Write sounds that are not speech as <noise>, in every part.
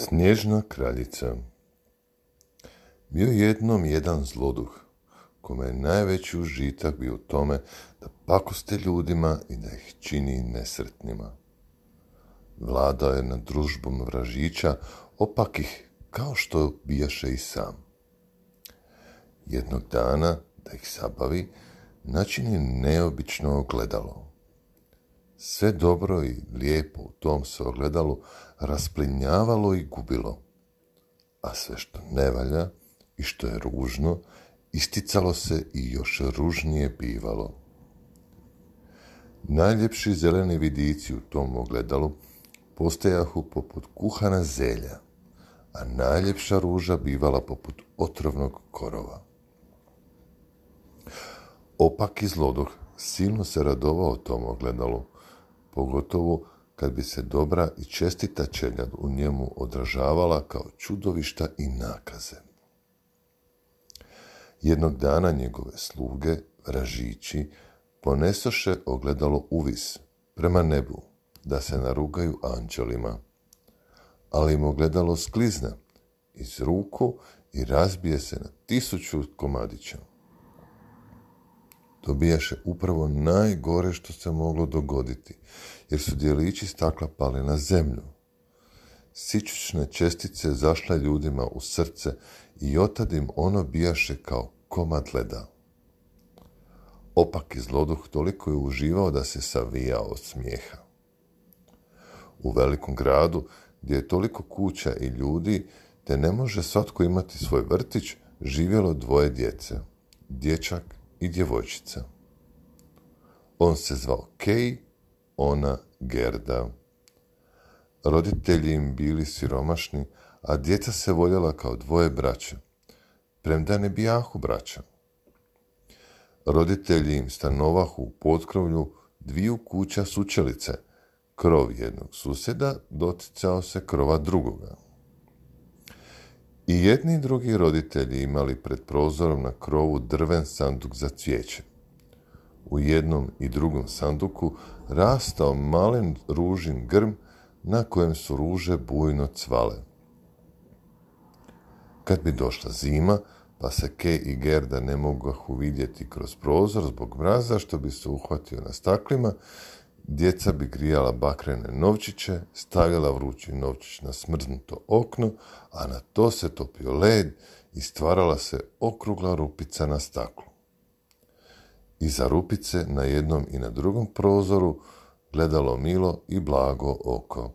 Snježna kraljica Bio je jednom jedan zloduh, kome je najveći užitak bio u tome da pakoste ljudima i da ih čini nesretnima. Vladao je nad družbom vražića, opakih kao što bijaše i sam. Jednog dana, da ih zabavi, načini neobično ogledalo. Sve dobro i lijepo u tom se ogledalu rasplinjavalo i gubilo, a sve što ne valja i što je ružno, isticalo se i još ružnije bivalo. Najljepši zeleni vidici u tom ogledalu postajahu poput kuhana zelja, a najljepša ruža bivala poput otrovnog korova. Opak i zloduh silno se radovao tom ogledalu, pogotovo kad bi se dobra i čestita čeljad u njemu odražavala kao čudovišta i nakaze. Jednog dana njegove sluge, ražići, ponesoše ogledalo uvis prema nebu, da se narugaju anđelima. Ali im ogledalo sklizna iz ruku i razbije se na tisuću komadića dobijaše upravo najgore što se moglo dogoditi, jer su dijelići stakla pali na zemlju. Sičućne čestice zašle ljudima u srce i otad im ono bijaše kao komad leda. Opak i zloduh toliko je uživao da se savijao od smijeha. U velikom gradu, gdje je toliko kuća i ljudi, te ne može svatko imati svoj vrtić, živjelo dvoje djece, dječak i djevojčica. On se zvao Kej, ona Gerda. Roditelji im bili siromašni, a djeca se voljela kao dvoje braća, premda ne bijahu braća. Roditelji im stanovahu u potkrovlju dviju kuća sučelice, krov jednog susjeda doticao se krova drugoga. I jedni i drugi roditelji imali pred prozorom na krovu drven sanduk za cvijeće. U jednom i drugom sanduku rastao malen ružin grm na kojem su ruže bujno cvale. Kad bi došla zima, pa se Ke i Gerda ne mogu vidjeti kroz prozor zbog mraza što bi se uhvatio na staklima, Djeca bi grijala bakrene novčiće, stavljala vrući novčić na smrznuto okno, a na to se topio led i stvarala se okrugla rupica na staklu. Iza rupice na jednom i na drugom prozoru gledalo milo i blago oko.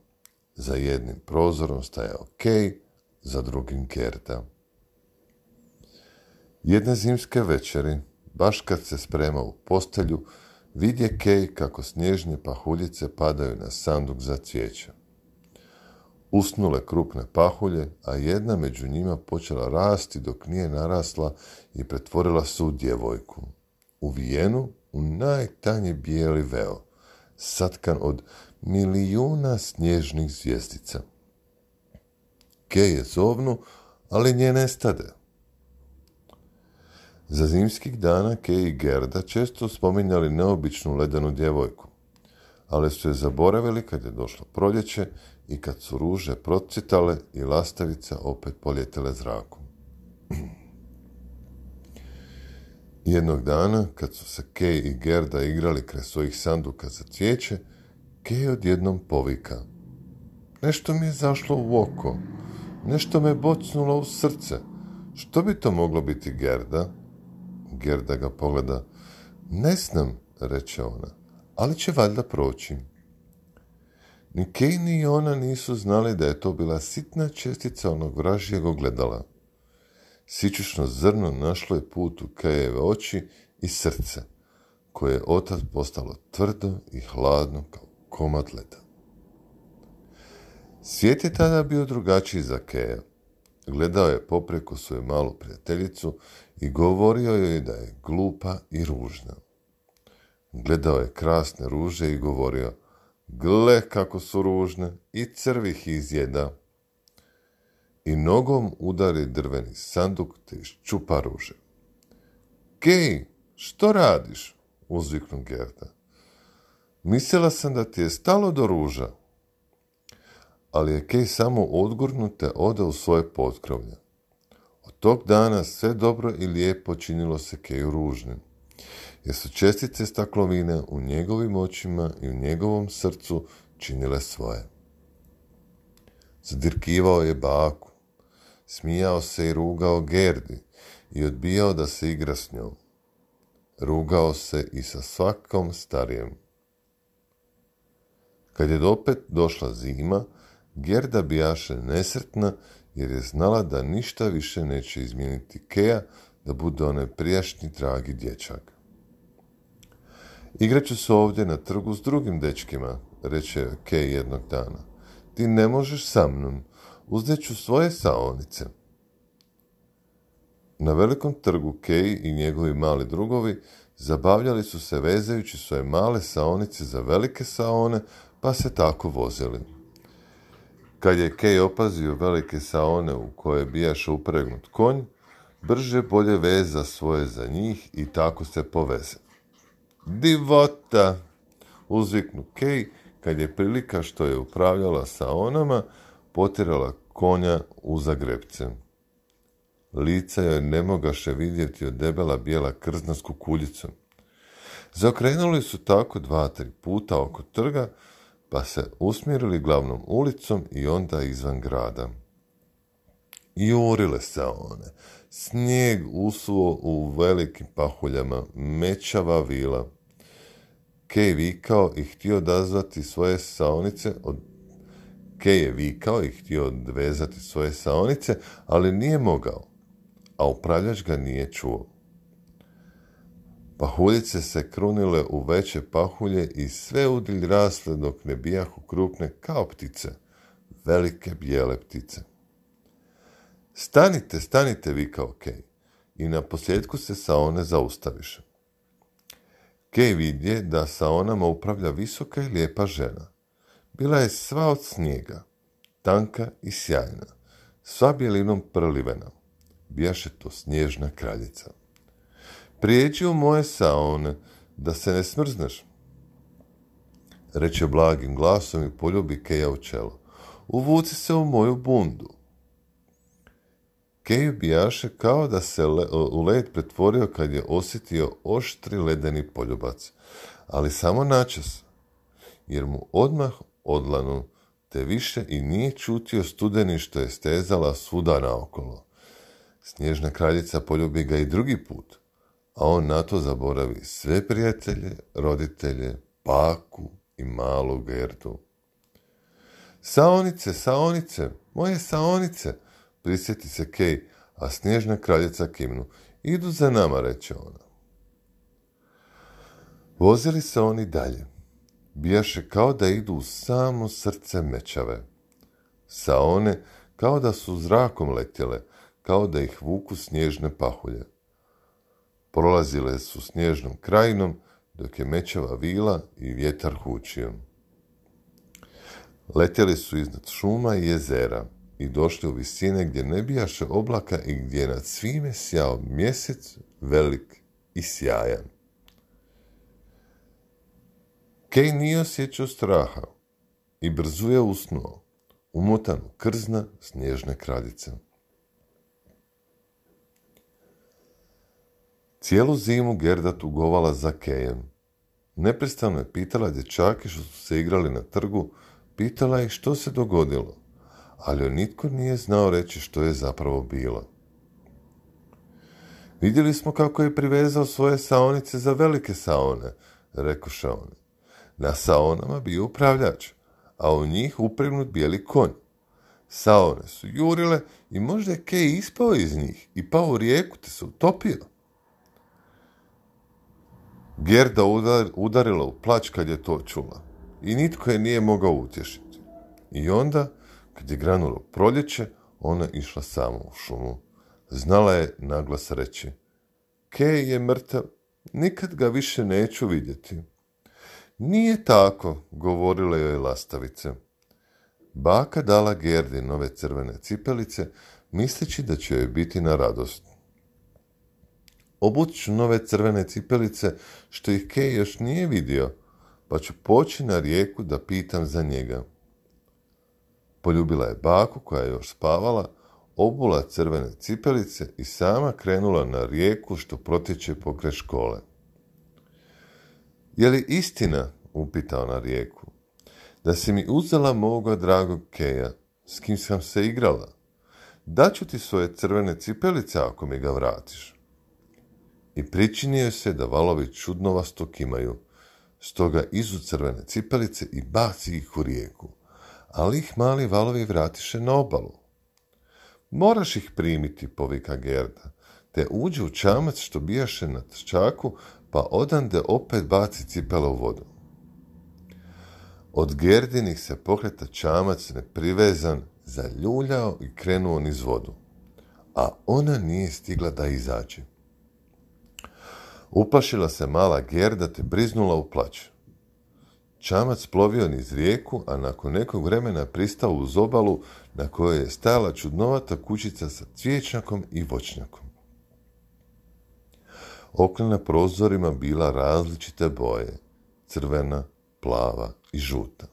Za jednim prozorom stajao Kej, za drugim Kerta. Jedne zimske večeri, baš kad se sprema u postelju, Vidje Kej kako snježne pahuljice padaju na sanduk za cvijeća. Usnule krupne pahulje, a jedna među njima počela rasti dok nije narasla i pretvorila se u djevojku. Uvijenu u najtanji bijeli veo, satkan od milijuna snježnih zvijezdica. Kej je zovnu, ali nje ne stade. Za zimskih dana Kej i Gerda često spominjali neobičnu ledenu djevojku, ali su je zaboravili kad je došlo proljeće i kad su ruže procitale i lastavice opet poljetele zrakom. <clears throat> Jednog dana, kad su se Kej i Gerda igrali kraj svojih sanduka za cvijeće, Kej odjednom povika. Nešto mi je zašlo u oko, nešto me bocnulo u srce. Što bi to moglo biti Gerda? Gerda ga pogleda. Ne znam, reče ona, ali će valjda proći. Ni Kej ni ona nisu znali da je to bila sitna čestica onog vražijeg ogledala. Sičušno zrno našlo je put u Kejeve oči i srce, koje je otad postalo tvrdo i hladno kao komad leda. Svijet je tada bio drugačiji za Keja. Gledao je popreko svoju malu prijateljicu i govorio joj da je glupa i ružna. Gledao je krasne ruže i govorio, gle kako su ružne i crvih izjeda. I nogom udari drveni sanduk te iščupa ruže. Kej, što radiš? uzviknu Gerda. Mislila sam da ti je stalo do ruža. Ali je Kej samo odgurnute ode u svoje potkrovlje. Od tog dana sve dobro i lijepo činilo se Keju ružnim, jer su čestice staklovine u njegovim očima i u njegovom srcu činile svoje. Zadirkivao je baku, smijao se i rugao Gerdi i odbijao da se igra s njom. Rugao se i sa svakom starijem. Kad je opet došla zima, Gerda bijaše nesretna jer je znala da ništa više neće izmijeniti Keja da bude onaj prijašnji dragi dječak. Igraću se ovdje na trgu s drugim dečkima, reče Kej jednog dana. Ti ne možeš sa mnom, uzet svoje saonice. Na velikom trgu Kej i njegovi mali drugovi zabavljali su se vezajući svoje male saonice za velike saone, pa se tako vozili. Kad je Kej opazio velike saone u koje bijaš upregnut konj, brže bolje veza svoje za njih i tako se poveze. Divota! Uzviknu Kej kad je prilika što je upravljala saonama potirala konja u zagrebce. Lica joj ne mogaše vidjeti od debela bijela krzna s kukuljicom. Zaokrenuli su tako dva, tri puta oko trga, pa se usmjerili glavnom ulicom i onda izvan grada. Jurile se one. Snijeg usuo u velikim pahuljama, mečava vila. Kej vikao i htio odazvati svoje saonice od Kej je vikao i htio odvezati svoje saonice, ali nije mogao, a upravljač ga nije čuo. Pahuljice se krunile u veće pahulje i sve udilj rasle dok ne bijahu krupne kao ptice, velike bijele ptice. Stanite, stanite, vikao Kej, i na posljedku se Saone zaustaviše. Kej vidje da Saonama upravlja visoka i lijepa žena. Bila je sva od snijega, tanka i sjajna, sva bijelinom prlivena. Bijaše to snježna kraljica. Prijeđi u moje saone, da se ne smrzneš, reče blagim glasom i poljubi Keja u čelo. Uvuci se u moju bundu. Kej bijaše kao da se u led pretvorio kad je osjetio oštri ledeni poljubac, ali samo načas, jer mu odmah odlanu, te više i nije čutio studeni što je stezala svuda naokolo. Snježna kraljica poljubi ga i drugi put, a on na to zaboravi sve prijatelje, roditelje, paku i malu Gerdu. Saonice, saonice, moje saonice, prisjeti se Kej, a snježna kraljica kimnu. Idu za nama, reče ona. Vozili se oni dalje. Bijaše kao da idu u samo srce mečave. Saone kao da su zrakom letjele, kao da ih vuku snježne pahulje. Prolazile su snježnom krajinom, dok je mečava vila i vjetar hučio. Letjeli su iznad šuma i jezera i došli u visine gdje ne bijaše oblaka i gdje je nad svime sjao mjesec velik i sjajan. Kej nije osjećao straha i brzo je usnuo, umotan u krzna snježne kraljice. Cijelu zimu Gerda tugovala za Kejem. Neprestano je pitala dječake što su se igrali na trgu, pitala ih što se dogodilo, ali joj nitko nije znao reći što je zapravo bilo. Vidjeli smo kako je privezao svoje saonice za velike saone, rekoše oni. Na saonama bio upravljač, a u njih upregnut bijeli konj. Saone su jurile i možda je Kej ispao iz njih i pao u rijeku te se utopio. Gerda udarila u plać kad je to čula i nitko je nije mogao utješiti. I onda, kad je granulo proljeće, ona išla samo u šumu. Znala je naglas reći, Kej je mrtav, nikad ga više neću vidjeti. Nije tako, govorile joj lastavice. Baka dala Gerdi nove crvene cipelice, misleći da će joj biti na radost. Obut ću nove crvene cipelice, što ih Kej još nije vidio, pa ću poći na rijeku da pitam za njega. Poljubila je baku koja je još spavala, obula crvene cipelice i sama krenula na rijeku što protječe pokraj škole. Je li istina, upitao na rijeku, da si mi uzela moga dragog Keja, s kim sam se igrala? Daću ti svoje crvene cipelice ako mi ga vratiš. I pričinio se da valovi čudnovasto kimaju, stoga izu crvene cipelice i baci ih u rijeku, ali ih mali valovi vratiše na obalu. Moraš ih primiti, povika Gerda, te uđe u čamac što bijaše na trčaku, pa odande opet baci cipela u vodu. Od Gerdinih se pokreta čamac neprivezan zaljuljao i krenuo niz vodu, a ona nije stigla da izađe. Uplašila se mala Gerda te briznula u plać. Čamac plovio niz rijeku, a nakon nekog vremena pristao uz obalu na kojoj je stajala čudnovata kućica sa cvijećnjakom i voćnjakom. Okna na prozorima bila različite boje, crvena, plava i žuta.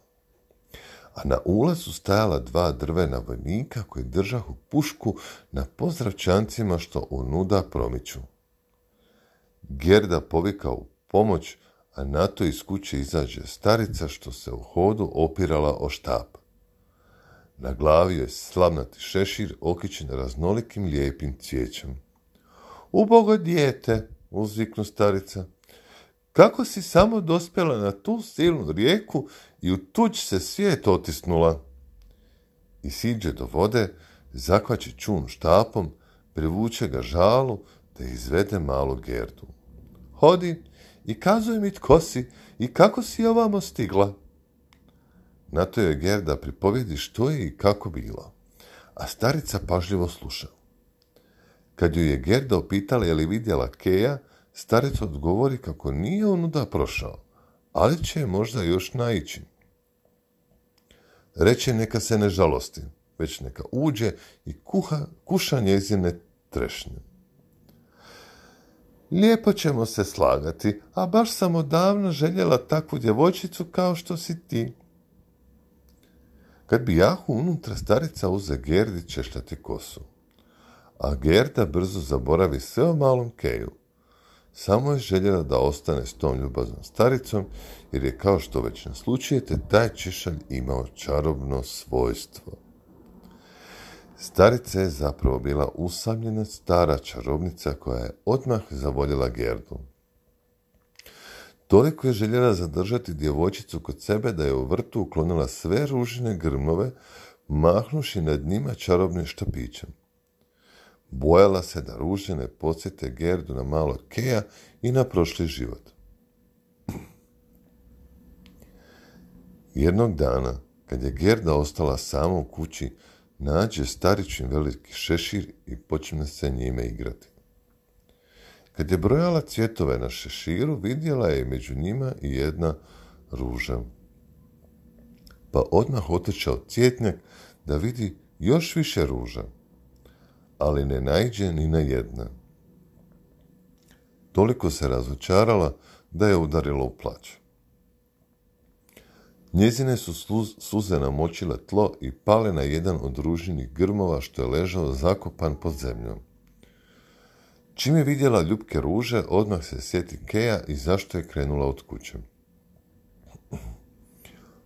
A na ulazu stajala dva drvena vojnika koji držahu pušku na pozdravčancima što unuda promiču. Gerda povika u pomoć, a na to iz kuće izađe starica što se u hodu opirala o štap. Na glavi je slavnati šešir okićen raznolikim lijepim cvijećem. Ubogo dijete, uzviknu starica, kako si samo dospjela na tu silnu rijeku i u tuđ se svijet otisnula? I siđe do vode, zakvaće čun štapom, privuče ga žalu, te izvede malu Gerdu. Hodi i kazuj mi tko si i kako si ovamo stigla. Na to je Gerda pripovjedi što je i kako bilo, a starica pažljivo sluša. Kad ju je Gerda opitala je li vidjela Keja, starica odgovori kako nije onuda prošao, ali će možda još naići. Reče neka se ne žalosti, već neka uđe i kuha, kuša njezine trešnje. Lijepo ćemo se slagati, a baš sam odavno željela takvu djevojčicu kao što si ti. Kad bi jahu unutra starica uze Gerdi češljati kosu, a Gerda brzo zaboravi sve o malom Keju. Samo je željela da ostane s tom ljubaznom staricom, jer je kao što već naslučujete, taj češalj imao čarobno svojstvo. Starica je zapravo bila usamljena stara čarobnica koja je odmah zavoljela Gerdu. Toliko je željela zadržati djevojčicu kod sebe da je u vrtu uklonila sve ružine grmove, mahnuši nad njima čarobnim štapićem. Bojala se da ruže ne podsjete Gerdu na malo Keja i na prošli život. Jednog dana, kad je Gerda ostala sama u kući, nađe staričin veliki šešir i počne se njime igrati. Kad je brojala cvjetove na šeširu, vidjela je među njima i jedna ruža. Pa odmah otečao cvjetnjak da vidi još više ruža ali ne najđe ni na jedna. Toliko se razočarala da je udarila u plać. Njezine su suze namočile tlo i pale na jedan od ružinih grmova što je ležao zakopan pod zemljom. Čim je vidjela ljubke ruže, odmah se sjeti Keja i zašto je krenula od kuće. <clears throat>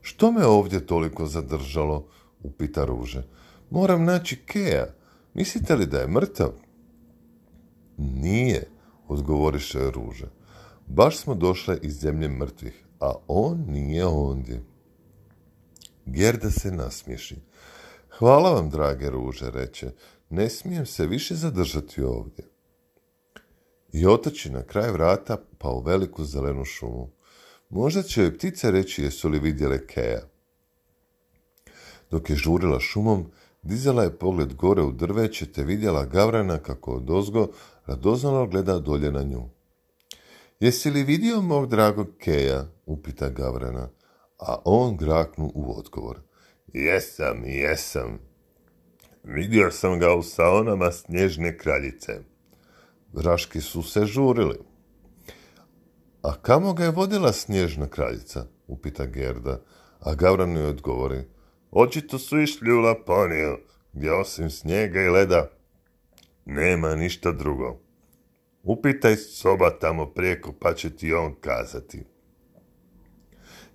Što me ovdje toliko zadržalo? upita ruže. Moram naći Keja. Mislite li da je mrtav? Nije, odgovoriše ruže. Baš smo došle iz zemlje mrtvih, a on nije ondje. Gerda se nasmiješi. Hvala vam, drage ruže, reče. Ne smijem se više zadržati ovdje. I otači na kraj vrata pa u veliku zelenu šumu. Možda će joj ptice reći jesu li vidjele Keja. Dok je žurila šumom, Dizala je pogled gore u drveće te vidjela Gavrana kako od ozgo radoznalo gleda dolje na nju. Jesi li vidio mog dragog Keja? upita Gavrana, a on graknu u odgovor. Jesam, jesam. Vidio sam ga u saonama snježne kraljice. Vraški su se žurili. A kamo ga je vodila snježna kraljica? upita Gerda, a Gavran joj odgovori. Očito su išli u Laponiju, gdje osim snijega i leda nema ništa drugo. Upitaj soba tamo prijeko, pa će ti on kazati.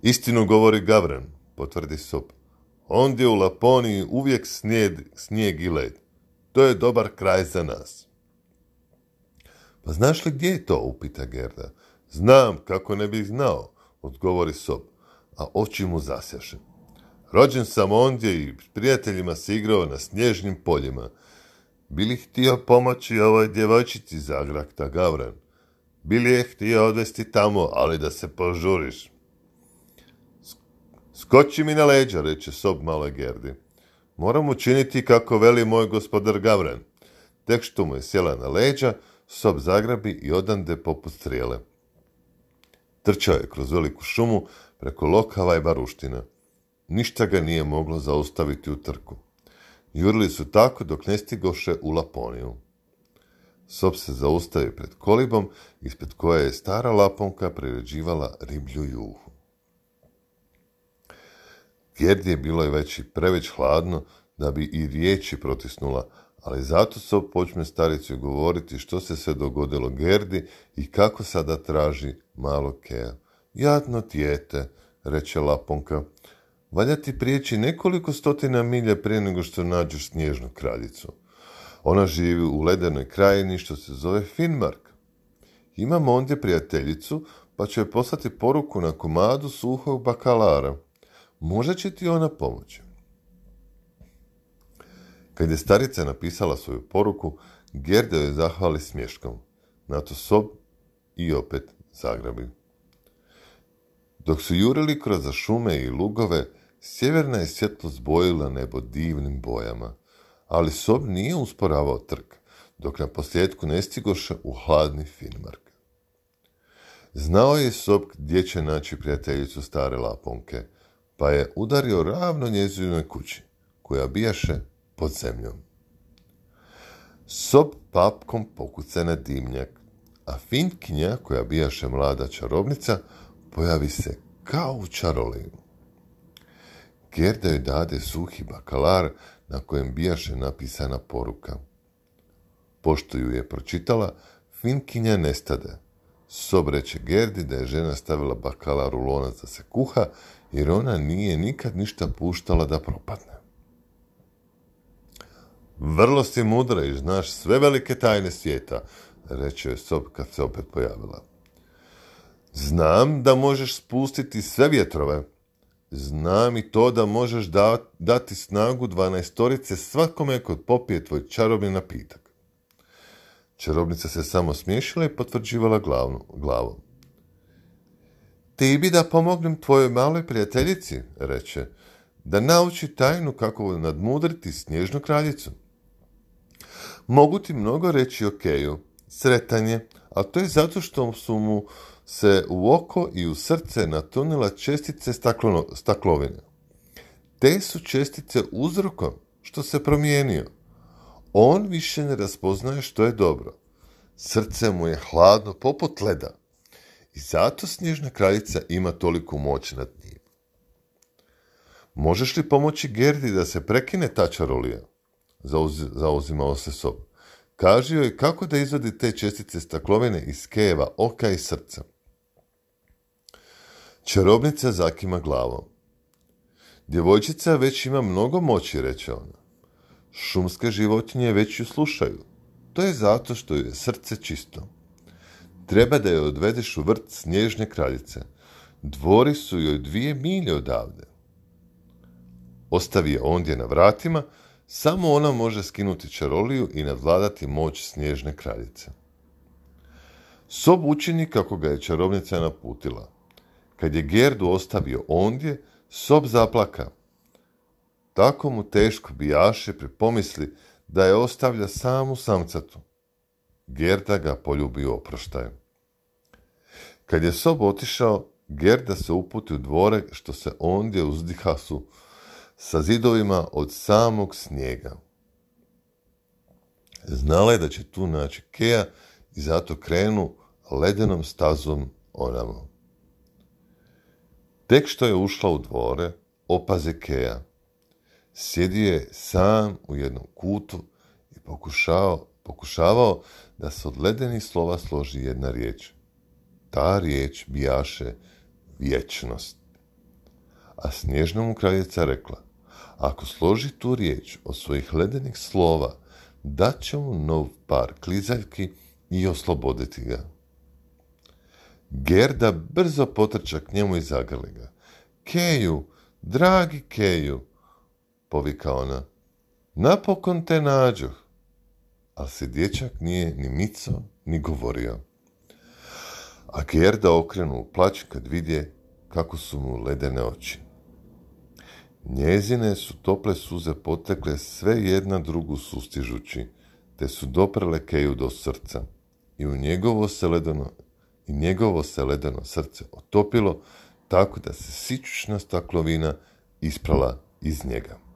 Istinu govori Gavran, potvrdi sob. Ondje u Laponiji uvijek snijeg, snijeg i led. To je dobar kraj za nas. Pa znaš li gdje je to, upita Gerda. Znam, kako ne bih znao, odgovori sob, a oči mu zasjaše. Rođen sam ondje i s prijateljima se igrao na snježnim poljima. Bili htio pomoći ovoj djevojčici Zagrakta Gavran. Bili je htio odvesti tamo, ali da se požuriš. Skoči mi na leđa, reče sob maloj Gerdi. Moram učiniti kako veli moj gospodar Gavran. Tek što mu je sjela na leđa, sob zagrabi i odande poput strijele. Trčao je kroz veliku šumu, preko lokava i baruština. Ništa ga nije moglo zaustaviti u trku. Jurili su tako dok ne stigoše u Laponiju. Sob se zaustavi pred kolibom, ispred koje je stara laponka priređivala riblju juhu. Gerdi je bilo je već i preveć hladno da bi i riječi protisnula, ali zato sob počne staricu govoriti što se sve dogodilo Gerdi i kako sada traži malo Kea. Jadno tijete, reče Laponka, valja ti prijeći nekoliko stotina milja prije nego što nađeš snježnu kraljicu. Ona živi u ledenoj krajini što se zove Finmark. Imamo ondje prijateljicu, pa će joj poslati poruku na komadu suhog bakalara. Možda će ti ona pomoći. Kad je starica napisala svoju poruku, Gerda je zahvali smješkom. Na to sob i opet zagrabi. Dok su jurili kroz šume i lugove, sjeverna je svjetlo zbojila nebo divnim bojama, ali sob nije usporavao trk, dok na posljedku ne stigoše u hladni Finmark. Znao je sob gdje će naći prijateljicu stare laponke, pa je udario ravno njezinoj kući, koja bijaše pod zemljom. Sob papkom pokuca na dimnjak, a Finkinja, koja bijaše mlada čarobnica, pojavi se kao u čaroliju. Gerda joj dade suhi bakalar na kojem bijaše napisana poruka. Pošto ju je pročitala, Finkinja nestade. Sob reče Gerdi da je žena stavila bakalar u lonac da se kuha, jer ona nije nikad ništa puštala da propadne. Vrlo si mudra i znaš sve velike tajne svijeta, reče je sob kad se opet pojavila. Znam da možeš spustiti sve vjetrove. Znam i to da možeš dati snagu dvanaestorice svakome kod popije tvoj čarobni napitak. Čarobnica se samo smiješila i potvrđivala glavom. Ti bi da pomognem tvojoj maloj prijateljici, reče, da nauči tajnu kako nadmudriti snježnu kraljicu. Mogu ti mnogo reći o Keju, sretan je, ali to je zato što su mu se u oko i u srce natunila čestice staklovine. Te su čestice uzrokom što se promijenio. On više ne raspoznaje što je dobro. Srce mu je hladno poput leda. I zato snježna kraljica ima toliku moć nad njim. Možeš li pomoći Gerdi da se prekine ta čarolija? zauzimao se sob. Kaži joj kako da izvadi te čestice staklovine iz keva, oka i srca. Čarobnica zakima glavom. Djevojčica već ima mnogo moći, reče ona. Šumske životinje već ju slušaju. To je zato što je srce čisto. Treba da je odvedeš u vrt snježne kraljice. Dvori su joj dvije milje odavde. Ostavi je ondje na vratima, samo ona može skinuti čaroliju i nadvladati moć snježne kraljice. Sob učini kako ga je čarobnica naputila. Kad je Gerdu ostavio ondje, Sob zaplaka. Tako mu teško bijaše pri pomisli da je ostavlja samu samcatu. Gerda ga poljubi oproštajem. Kad je Sob otišao, Gerda se uputi u dvore što se ondje uzdiha su sa zidovima od samog snijega. Znala je da će tu naći Keja i zato krenu ledenom stazom onamo. Tek što je ušla u dvore, opaze Keja. Sjedio je sam u jednom kutu i pokušao, pokušavao da se od ledenih slova složi jedna riječ. Ta riječ bijaše vječnost. A snježna mu kraljica rekla, ako složi tu riječ od svojih ledenih slova, dat će mu nov par klizaljki i osloboditi ga. Gerda brzo potrča k njemu i zagrli ga. Keju, dragi Keju, povika ona, napokon te nađoh. Ali se dječak nije ni mico, ni govorio. A Gerda okrenu u plać kad vidje kako su mu ledene oči. Njezine su tople suze potekle sve jedna drugu sustižući, te su doprele Keju do srca i u njegovo se ledeno, i njegovo se ledeno srce otopilo tako da se sičućna staklovina isprala iz njega.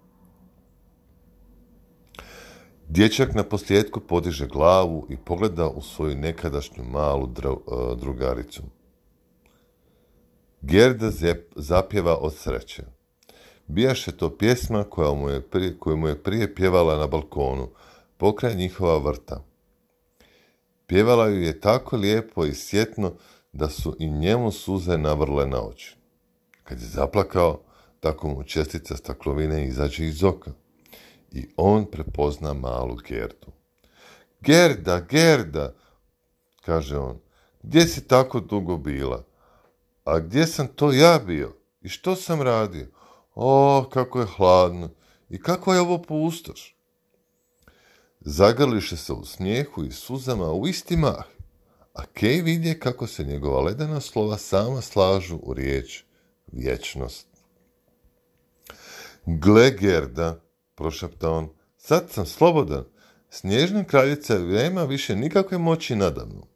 Dječak na posljedku podiže glavu i pogleda u svoju nekadašnju malu e, drugaricu. Gerda zapjeva od sreće. Bijaše to pjesma koja mu je prije, koju mu je prije pjevala na balkonu, pokraj njihova vrta. Pjevala ju je tako lijepo i sjetno da su i njemu suze navrle na oči. Kad je zaplakao, tako mu čestica staklovine izađe iz oka i on prepozna malu Gerdu. Gerda, Gerda, kaže on, gdje si tako dugo bila? A gdje sam to ja bio? I što sam radio? O, kako je hladno. I kako je ovo pustoš? Zagrliše se u smijehu i suzama u isti mah, a Kej vidje kako se njegova ledena slova sama slažu u riječ vječnost. Gle, Gerda, prošapta on, sad sam slobodan, snježna kraljica nema više nikakve moći nadamnu.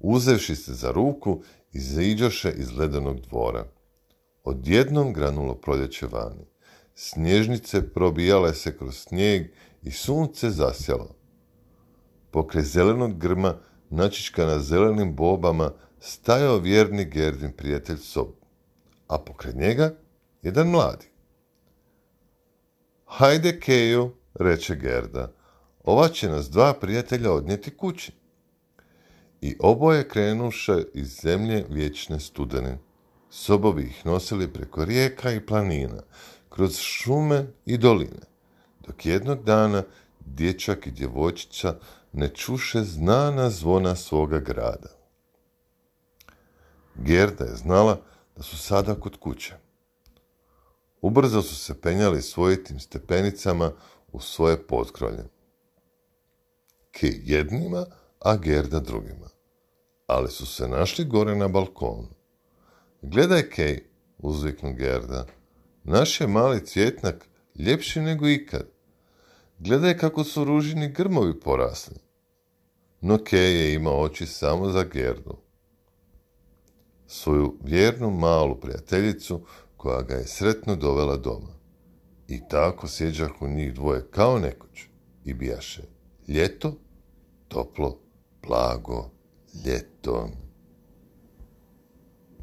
Uzevši se za ruku, iziđoše iz ledenog dvora. Odjednom granulo proljeće vani. Snježnice probijale se kroz snijeg i sunce zasjalo. Pokraj zelenog grma, načička na zelenim bobama, stajao vjerni Gerdin prijatelj Sob, a pokraj njega jedan mladi. Hajde, Keju, reče Gerda, ova će nas dva prijatelja odnijeti kući. I oboje krenuše iz zemlje vječne studene. Sobovi ih nosili preko rijeka i planina, kroz šume i doline, dok jednog dana dječak i djevojčica ne čuše znana zvona svoga grada. Gerda je znala da su sada kod kuće. Ubrzo su se penjali svojitim stepenicama u svoje potkrolje. Ke jednima, a Gerda drugima. Ali su se našli gore na balkonu. Gledaj, Kej, uzviknu Gerda, naš je mali cvjetnak ljepši nego ikad. Gledaj kako su ružini grmovi porasli. No Kej je imao oči samo za Gerdu. Svoju vjernu malu prijateljicu koja ga je sretno dovela doma. I tako u njih dvoje kao nekoć i bijaše ljeto, toplo, blago, ljeto.